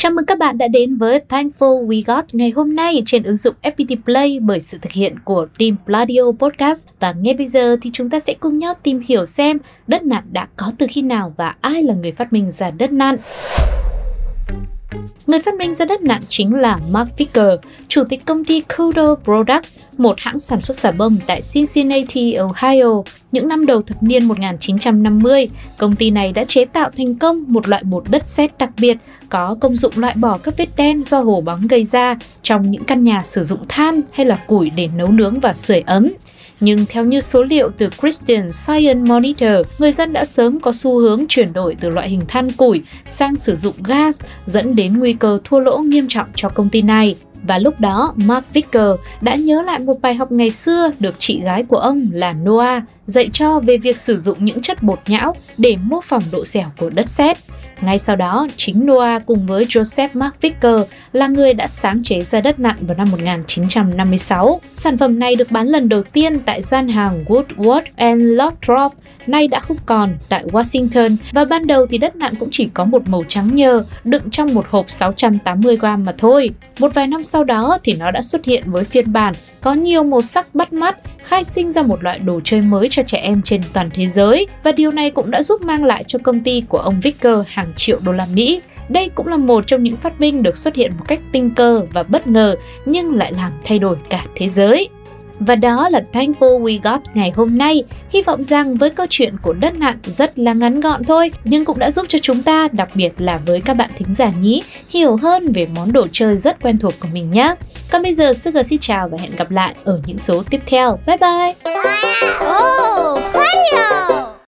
Chào mừng các bạn đã đến với Thankful We Got ngày hôm nay trên ứng dụng FPT Play bởi sự thực hiện của team Pladio Podcast. Và ngay bây giờ thì chúng ta sẽ cùng nhau tìm hiểu xem đất nặn đã có từ khi nào và ai là người phát minh ra đất nặn. Người phát minh ra đất nặng chính là Mark Vicker, chủ tịch công ty Kudo Products, một hãng sản xuất xà bông tại Cincinnati, Ohio. Những năm đầu thập niên 1950, công ty này đã chế tạo thành công một loại bột đất sét đặc biệt có công dụng loại bỏ các vết đen do hồ bóng gây ra trong những căn nhà sử dụng than hay là củi để nấu nướng và sưởi ấm. Nhưng theo như số liệu từ Christian Science Monitor, người dân đã sớm có xu hướng chuyển đổi từ loại hình than củi sang sử dụng gas, dẫn đến nguy cơ thua lỗ nghiêm trọng cho công ty này. Và lúc đó, Mark Vicker đã nhớ lại một bài học ngày xưa được chị gái của ông là Noah dạy cho về việc sử dụng những chất bột nhão để mô phỏng độ dẻo của đất sét. Ngay sau đó, chính Noah cùng với Joseph Mark Vicker là người đã sáng chế ra đất nặn vào năm 1956. Sản phẩm này được bán lần đầu tiên tại gian hàng Woodward and Lothrop, nay đã không còn tại Washington và ban đầu thì đất nặn cũng chỉ có một màu trắng nhờ đựng trong một hộp 680 gram mà thôi. Một vài năm sau đó thì nó đã xuất hiện với phiên bản có nhiều màu sắc bắt mắt, khai sinh ra một loại đồ chơi mới cho trẻ em trên toàn thế giới và điều này cũng đã giúp mang lại cho công ty của ông Vicker hàng triệu đô la Mỹ. Đây cũng là một trong những phát minh được xuất hiện một cách tinh cơ và bất ngờ nhưng lại làm thay đổi cả thế giới. Và đó là Thankful We Got ngày hôm nay. Hy vọng rằng với câu chuyện của đất nạn rất là ngắn gọn thôi, nhưng cũng đã giúp cho chúng ta, đặc biệt là với các bạn thính giả nhí, hiểu hơn về món đồ chơi rất quen thuộc của mình nhé. Còn bây giờ Sugar xin chào và hẹn gặp lại ở những số tiếp theo. Bye bye! Oh,